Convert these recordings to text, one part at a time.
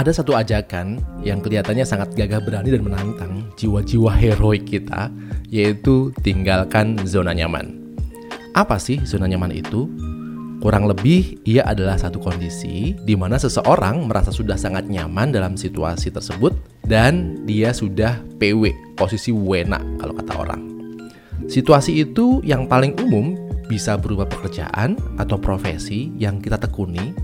ada satu ajakan yang kelihatannya sangat gagah berani dan menantang jiwa-jiwa heroik kita, yaitu tinggalkan zona nyaman. Apa sih zona nyaman itu? Kurang lebih, ia adalah satu kondisi di mana seseorang merasa sudah sangat nyaman dalam situasi tersebut dan dia sudah PW, posisi wena kalau kata orang. Situasi itu yang paling umum bisa berupa pekerjaan atau profesi yang kita tekuni,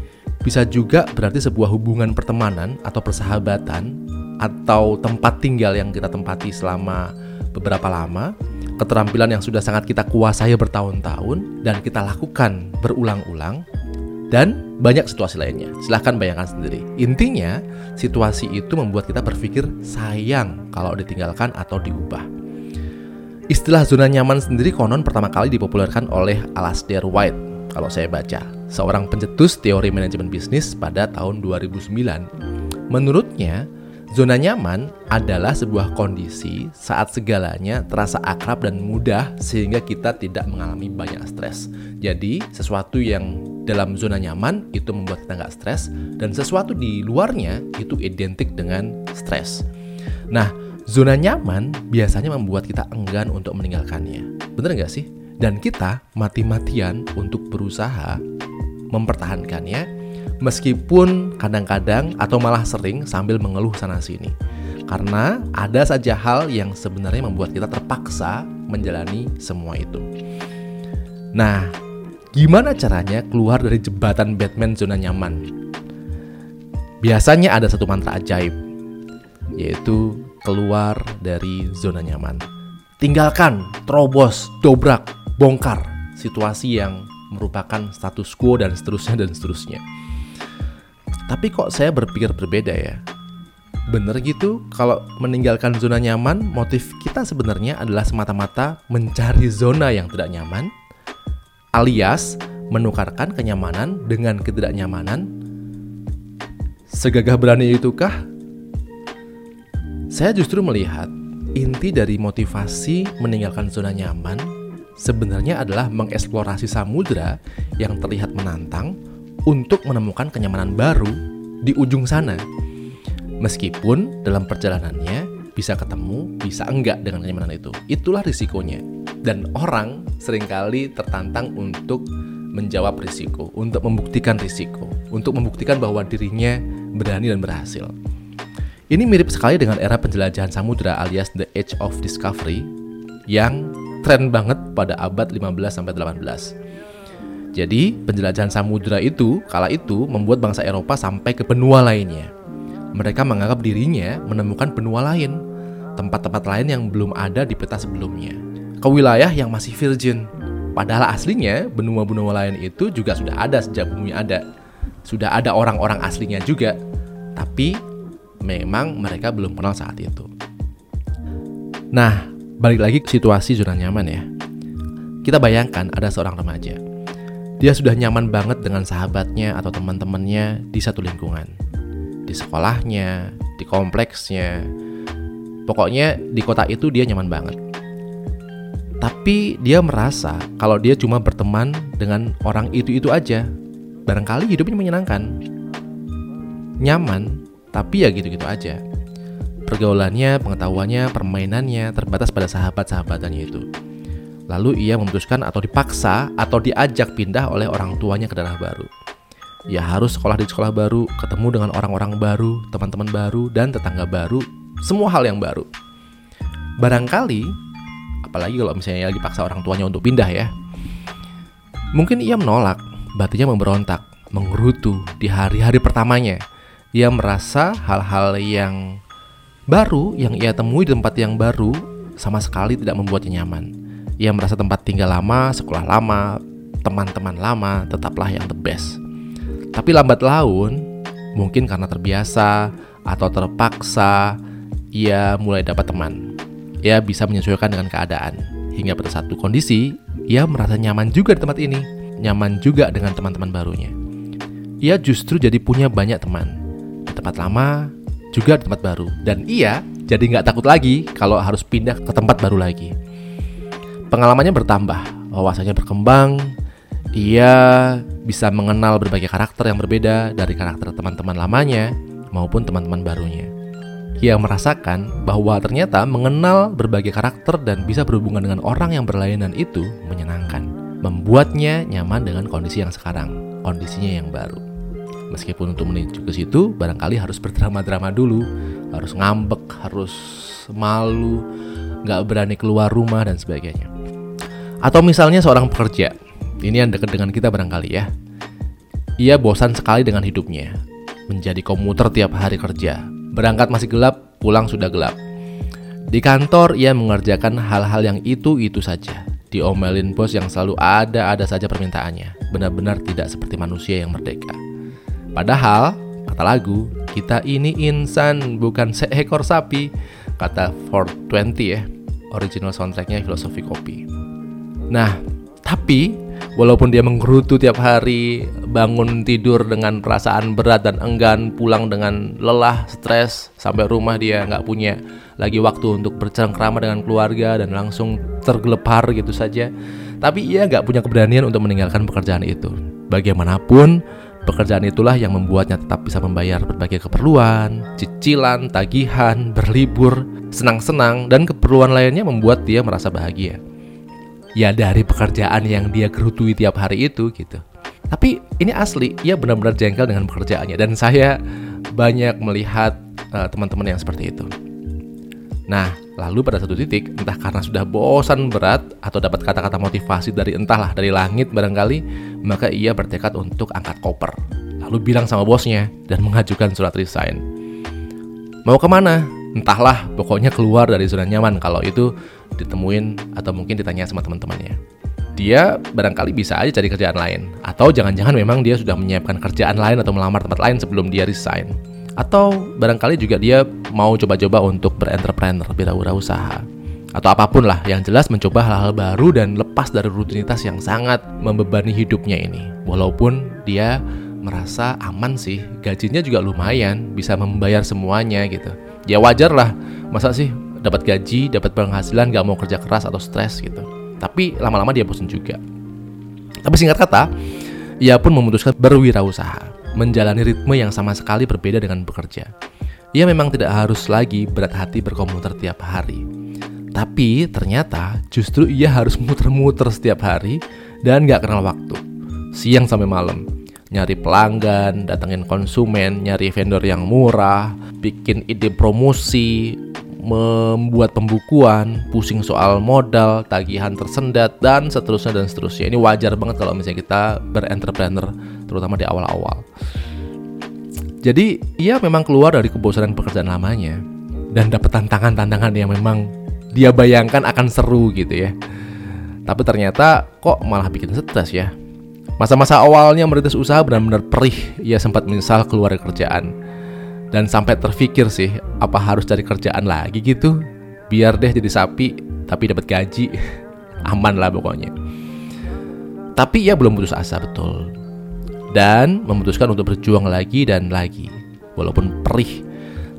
bisa juga berarti sebuah hubungan pertemanan atau persahabatan atau tempat tinggal yang kita tempati selama beberapa lama, keterampilan yang sudah sangat kita kuasai bertahun-tahun dan kita lakukan berulang-ulang dan banyak situasi lainnya. Silahkan bayangkan sendiri. Intinya, situasi itu membuat kita berpikir sayang kalau ditinggalkan atau diubah. Istilah zona nyaman sendiri konon pertama kali dipopulerkan oleh Alasdair White kalau saya baca, seorang pencetus teori manajemen bisnis pada tahun 2009. Menurutnya, Zona nyaman adalah sebuah kondisi saat segalanya terasa akrab dan mudah sehingga kita tidak mengalami banyak stres. Jadi sesuatu yang dalam zona nyaman itu membuat kita nggak stres dan sesuatu di luarnya itu identik dengan stres. Nah, zona nyaman biasanya membuat kita enggan untuk meninggalkannya. Bener nggak sih? Dan kita mati-matian untuk berusaha mempertahankannya meskipun kadang-kadang atau malah sering sambil mengeluh sana-sini. Karena ada saja hal yang sebenarnya membuat kita terpaksa menjalani semua itu. Nah, gimana caranya keluar dari jembatan Batman zona nyaman? Biasanya ada satu mantra ajaib, yaitu keluar dari zona nyaman. Tinggalkan, terobos, dobrak, bongkar situasi yang merupakan status quo dan seterusnya dan seterusnya. Tapi kok saya berpikir berbeda ya? Bener gitu kalau meninggalkan zona nyaman, motif kita sebenarnya adalah semata-mata mencari zona yang tidak nyaman, alias menukarkan kenyamanan dengan ketidaknyamanan. Segagah berani itukah? Saya justru melihat inti dari motivasi meninggalkan zona nyaman sebenarnya adalah mengeksplorasi samudra yang terlihat menantang untuk menemukan kenyamanan baru di ujung sana. Meskipun dalam perjalanannya bisa ketemu, bisa enggak dengan kenyamanan itu. Itulah risikonya. Dan orang sering kali tertantang untuk menjawab risiko, untuk membuktikan risiko, untuk membuktikan bahwa dirinya berani dan berhasil. Ini mirip sekali dengan era penjelajahan samudra alias The Age of Discovery yang tren banget pada abad 15 sampai 18. Jadi, penjelajahan samudra itu kala itu membuat bangsa Eropa sampai ke benua lainnya. Mereka menganggap dirinya menemukan benua lain, tempat-tempat lain yang belum ada di peta sebelumnya. Ke wilayah yang masih virgin. Padahal aslinya benua-benua lain itu juga sudah ada sejak bumi ada. Sudah ada orang-orang aslinya juga. Tapi memang mereka belum kenal saat itu. Nah, balik lagi ke situasi zona nyaman ya. Kita bayangkan ada seorang remaja dia sudah nyaman banget dengan sahabatnya atau teman-temannya di satu lingkungan. Di sekolahnya, di kompleksnya. Pokoknya di kota itu dia nyaman banget. Tapi dia merasa kalau dia cuma berteman dengan orang itu-itu aja. Barangkali hidupnya menyenangkan. Nyaman, tapi ya gitu-gitu aja. Pergaulannya, pengetahuannya, permainannya terbatas pada sahabat-sahabatannya itu. Lalu ia memutuskan atau dipaksa atau diajak pindah oleh orang tuanya ke daerah baru. Ia harus sekolah di sekolah baru, ketemu dengan orang-orang baru, teman-teman baru, dan tetangga baru, semua hal yang baru. Barangkali, apalagi kalau misalnya lagi paksa orang tuanya untuk pindah ya, mungkin ia menolak, batinnya memberontak, menggerutu di hari-hari pertamanya. Ia merasa hal-hal yang baru yang ia temui di tempat yang baru sama sekali tidak membuatnya nyaman. Ia merasa tempat tinggal lama, sekolah lama, teman-teman lama tetaplah yang the best. Tapi lambat laun, mungkin karena terbiasa atau terpaksa, ia mulai dapat teman. Ia bisa menyesuaikan dengan keadaan. Hingga pada satu kondisi, ia merasa nyaman juga di tempat ini. Nyaman juga dengan teman-teman barunya. Ia justru jadi punya banyak teman. Di tempat lama, juga di tempat baru. Dan ia jadi nggak takut lagi kalau harus pindah ke tempat baru lagi pengalamannya bertambah, wawasannya berkembang, ia bisa mengenal berbagai karakter yang berbeda dari karakter teman-teman lamanya, maupun teman-teman barunya. Ia merasakan bahwa ternyata mengenal berbagai karakter dan bisa berhubungan dengan orang yang berlainan itu menyenangkan, membuatnya nyaman dengan kondisi yang sekarang, kondisinya yang baru. Meskipun untuk menuju ke situ, barangkali harus berdrama-drama dulu, harus ngambek, harus malu, nggak berani keluar rumah dan sebagainya. Atau misalnya seorang pekerja, ini yang dekat dengan kita barangkali ya. Ia bosan sekali dengan hidupnya, menjadi komuter tiap hari kerja, Berangkat masih gelap, pulang sudah gelap. Di kantor ia mengerjakan hal-hal yang itu-itu saja. Diomelin bos yang selalu ada-ada saja permintaannya. Benar-benar tidak seperti manusia yang merdeka. Padahal, kata lagu, kita ini insan bukan seekor sapi. Kata 420 ya, original soundtracknya filosofi kopi. Nah, tapi Walaupun dia menggerutu tiap hari, bangun tidur dengan perasaan berat dan enggan, pulang dengan lelah, stres, sampai rumah dia nggak punya lagi waktu untuk bercengkrama dengan keluarga dan langsung tergelepar gitu saja. Tapi ia nggak punya keberanian untuk meninggalkan pekerjaan itu. Bagaimanapun, pekerjaan itulah yang membuatnya tetap bisa membayar berbagai keperluan, cicilan, tagihan, berlibur, senang-senang, dan keperluan lainnya membuat dia merasa bahagia ya dari pekerjaan yang dia gerutui tiap hari itu gitu. Tapi ini asli, ia benar-benar jengkel dengan pekerjaannya dan saya banyak melihat uh, teman-teman yang seperti itu. Nah, lalu pada satu titik, entah karena sudah bosan berat atau dapat kata-kata motivasi dari entahlah dari langit barangkali, maka ia bertekad untuk angkat koper. Lalu bilang sama bosnya dan mengajukan surat resign. Mau ke mana? Entahlah, pokoknya keluar dari zona nyaman kalau itu ditemuin atau mungkin ditanya sama teman-temannya. Dia barangkali bisa aja cari kerjaan lain, atau jangan-jangan memang dia sudah menyiapkan kerjaan lain atau melamar tempat lain sebelum dia resign. Atau barangkali juga dia mau coba-coba untuk berentrepreneur, berwirausaha. Atau apa pun lah, yang jelas mencoba hal-hal baru dan lepas dari rutinitas yang sangat membebani hidupnya ini. Walaupun dia merasa aman sih, gajinya juga lumayan, bisa membayar semuanya gitu. Ya wajar lah, masa sih dapat gaji, dapat penghasilan, gak mau kerja keras atau stres gitu. Tapi lama-lama dia bosan juga. Tapi singkat kata, ia pun memutuskan berwirausaha, menjalani ritme yang sama sekali berbeda dengan bekerja. Ia memang tidak harus lagi berat hati berkomuter tiap hari. Tapi ternyata justru ia harus muter-muter setiap hari dan gak kenal waktu. Siang sampai malam, nyari pelanggan, datengin konsumen, nyari vendor yang murah, bikin ide promosi, membuat pembukuan, pusing soal modal, tagihan tersendat, dan seterusnya dan seterusnya. Ini wajar banget kalau misalnya kita berentrepreneur, terutama di awal-awal. Jadi, ia memang keluar dari kebosanan pekerjaan lamanya dan dapat tantangan-tantangan yang memang dia bayangkan akan seru gitu ya. Tapi ternyata kok malah bikin stres ya. Masa-masa awalnya merintis usaha benar-benar perih, ia sempat menyesal keluar dari kerjaan dan sampai terpikir sih apa harus cari kerjaan lagi gitu? Biar deh jadi sapi tapi dapat gaji. Aman lah pokoknya. Tapi ia belum putus asa betul. Dan memutuskan untuk berjuang lagi dan lagi. Walaupun perih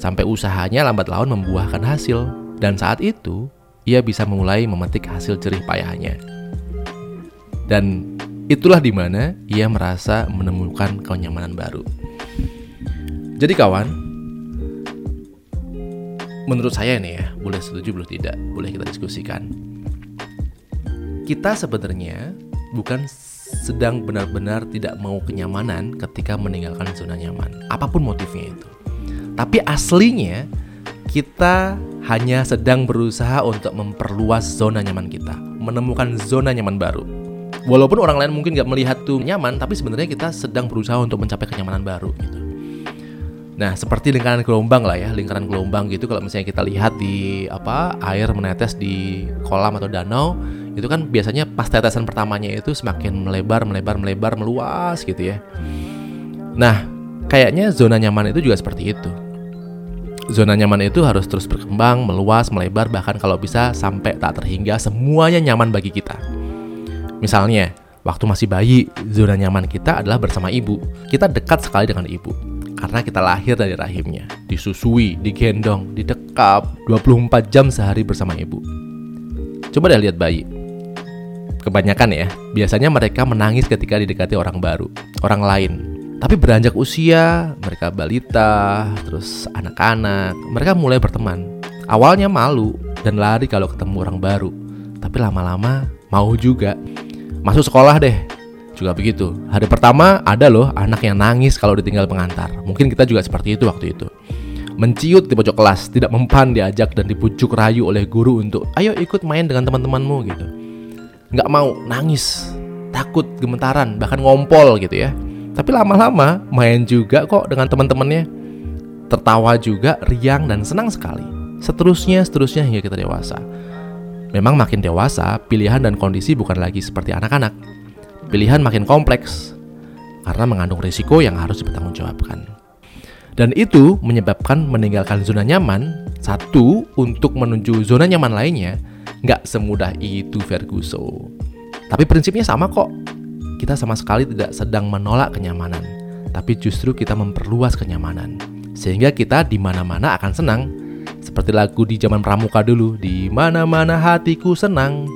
sampai usahanya lambat laun membuahkan hasil. Dan saat itu ia bisa memulai memetik hasil jerih payahnya. Dan itulah di mana ia merasa menemukan kenyamanan baru. Jadi kawan, menurut saya nih ya, boleh setuju boleh tidak, boleh kita diskusikan. Kita sebenarnya bukan sedang benar-benar tidak mau kenyamanan ketika meninggalkan zona nyaman, apa pun motifnya itu. Tapi aslinya kita hanya sedang berusaha untuk memperluas zona nyaman kita, menemukan zona nyaman baru. Walaupun orang lain mungkin nggak melihat tuh nyaman, tapi sebenarnya kita sedang berusaha untuk mencapai kenyamanan baru gitu. Nah, seperti lingkaran gelombang lah ya, lingkaran gelombang gitu kalau misalnya kita lihat di apa air menetes di kolam atau danau, itu kan biasanya pas tetesan pertamanya itu semakin melebar, melebar, melebar, meluas gitu ya. Nah, kayaknya zona nyaman itu juga seperti itu. Zona nyaman itu harus terus berkembang, meluas, melebar, bahkan kalau bisa sampai tak terhingga semuanya nyaman bagi kita. Misalnya, waktu masih bayi, zona nyaman kita adalah bersama ibu. Kita dekat sekali dengan ibu karena kita lahir dari rahimnya, disusui, digendong, didekap 24 jam sehari bersama ibu. Coba deh lihat bayi. Kebanyakan ya, biasanya mereka menangis ketika didekati orang baru, orang lain. Tapi beranjak usia, mereka balita, terus anak-anak, mereka mulai berteman. Awalnya malu dan lari kalau ketemu orang baru, tapi lama-lama mau juga. Masuk sekolah deh, juga begitu. Hari pertama ada loh anak yang nangis kalau ditinggal pengantar. Mungkin kita juga seperti itu waktu itu. Menciut di pojok kelas, tidak mempan diajak dan dipucuk rayu oleh guru untuk ayo ikut main dengan teman-temanmu gitu. Nggak mau, nangis, takut, gemetaran, bahkan ngompol gitu ya. Tapi lama-lama main juga kok dengan teman-temannya. Tertawa juga, riang dan senang sekali. Seterusnya, seterusnya hingga kita dewasa. Memang makin dewasa, pilihan dan kondisi bukan lagi seperti anak-anak. Pilihan makin kompleks karena mengandung risiko yang harus dipertanggungjawabkan. Dan itu menyebabkan meninggalkan zona nyaman, satu, untuk menuju zona nyaman lainnya, nggak semudah itu Ferguson. Tapi prinsipnya sama kok, kita sama sekali tidak sedang menolak kenyamanan, tapi justru kita memperluas kenyamanan. Sehingga kita di mana-mana akan senang. Seperti lagu di zaman pramuka dulu, di mana-mana hatiku senang.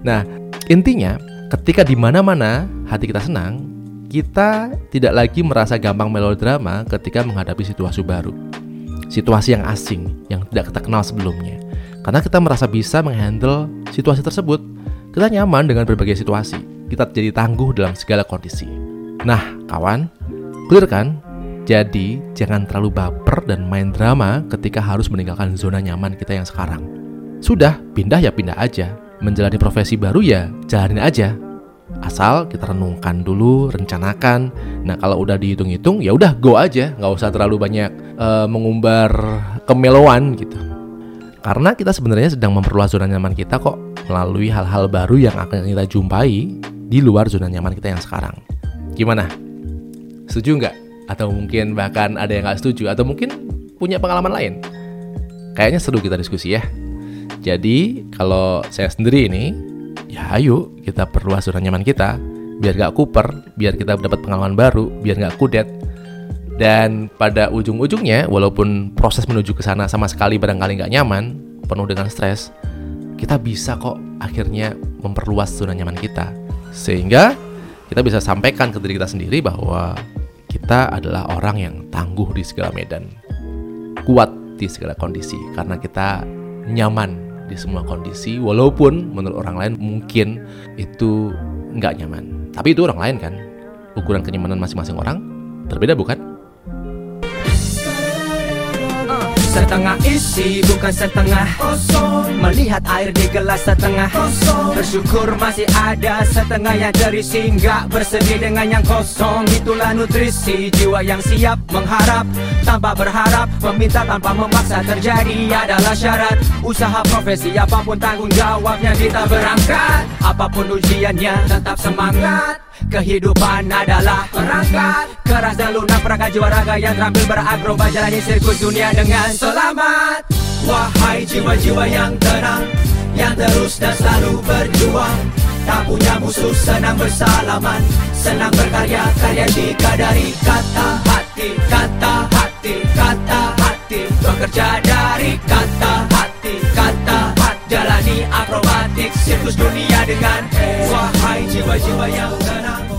Nah, intinya ketika di mana-mana hati kita senang, kita tidak lagi merasa gampang melodrama ketika menghadapi situasi baru. Situasi yang asing, yang tidak kita kenal sebelumnya. Karena kita merasa bisa menghandle situasi tersebut, kita nyaman dengan berbagai situasi kita jadi tangguh dalam segala kondisi. Nah, kawan, clear kan? Jadi, jangan terlalu baper dan main drama ketika harus meninggalkan zona nyaman kita yang sekarang. Sudah, pindah ya pindah aja. Menjalani profesi baru ya, jalanin aja. Asal kita renungkan dulu, rencanakan. Nah, kalau udah dihitung-hitung, ya udah go aja, nggak usah terlalu banyak uh, mengumbar kemeloan gitu. Karena kita sebenarnya sedang memperluas zona nyaman kita kok melalui hal-hal baru yang akan kita jumpai di luar zona nyaman kita yang sekarang. Gimana? Setuju nggak? Atau mungkin bahkan ada yang nggak setuju? Atau mungkin punya pengalaman lain? Kayaknya seru kita diskusi ya. Jadi kalau saya sendiri ini, ya ayo kita perluas zona nyaman kita, biar nggak kuper, biar kita dapat pengalaman baru, biar nggak kudet. Dan pada ujung-ujungnya, walaupun proses menuju ke sana sama sekali barangkali nggak nyaman, penuh dengan stres, kita bisa kok akhirnya memperluas zona nyaman kita sehingga kita bisa sampaikan ke diri kita sendiri bahwa kita adalah orang yang tangguh di segala medan, kuat di segala kondisi karena kita nyaman di semua kondisi walaupun menurut orang lain mungkin itu nggak nyaman. Tapi itu orang lain kan. Ukuran kenyamanan masing-masing orang berbeda bukan? Setengah isi bukan setengah kosong. Melihat air di gelas setengah kosong. Bersyukur masih ada setengah yang terisi Nggak bersedih dengan yang kosong. Itulah nutrisi jiwa yang siap mengharap Tanpa berharap Meminta tanpa memaksa terjadi adalah syarat. Usaha profesi apa pun tanggung jawabnya kita berangkat. Apa pun ujiannya tetap semangat Kehidupan adalah perangkat Keras dan lunak perangkat jiwa raga yang terampil berakrobat Jalani sirkus dunia dengan selamat. Wahai jiwa-jiwa yang tenang Yang terus dan selalu berjuang Tak punya musuh senang bersalaman Senang berkarya, karya dikadari Kata hati, kata hati, kata hati Bekerja dari kata hati Jalani akrobatik sirkus dunia dengan Wahai jiwa-jiwa yang tenang